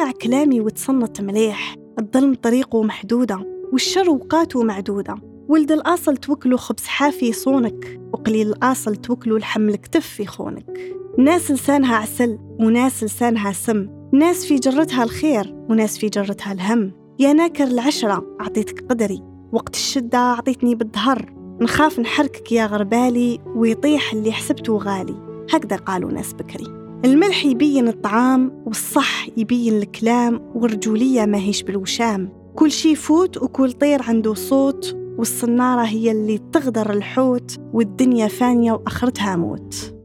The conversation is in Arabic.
اسمع كلامي وتصنت مليح. الظلم طريقه محدودة والشر وقاته معدودة. ولد الأصل توكلوا خبز حافي يصونك وقليل الأصل توكلوا الحمل كتف يخونك. ناس لسانها عسل وناس لسانها سم. ناس في جرتها الخير وناس في جرتها الهم. يا ناكر العشرة أعطيتك قدري وقت الشدة أعطيتني بالظهر. نخاف نحركك يا غربالي ويطيح اللي حسبته غالي. هكذا قالوا ناس بكري. الملح يبين الطعام والصح يبين الكلام والرجولية ما هيش بالوشام. كل شي يفوت وكل طير عنده صوت والصنارة هي اللي تغدر الحوت والدنيا فانية وآخرتها موت.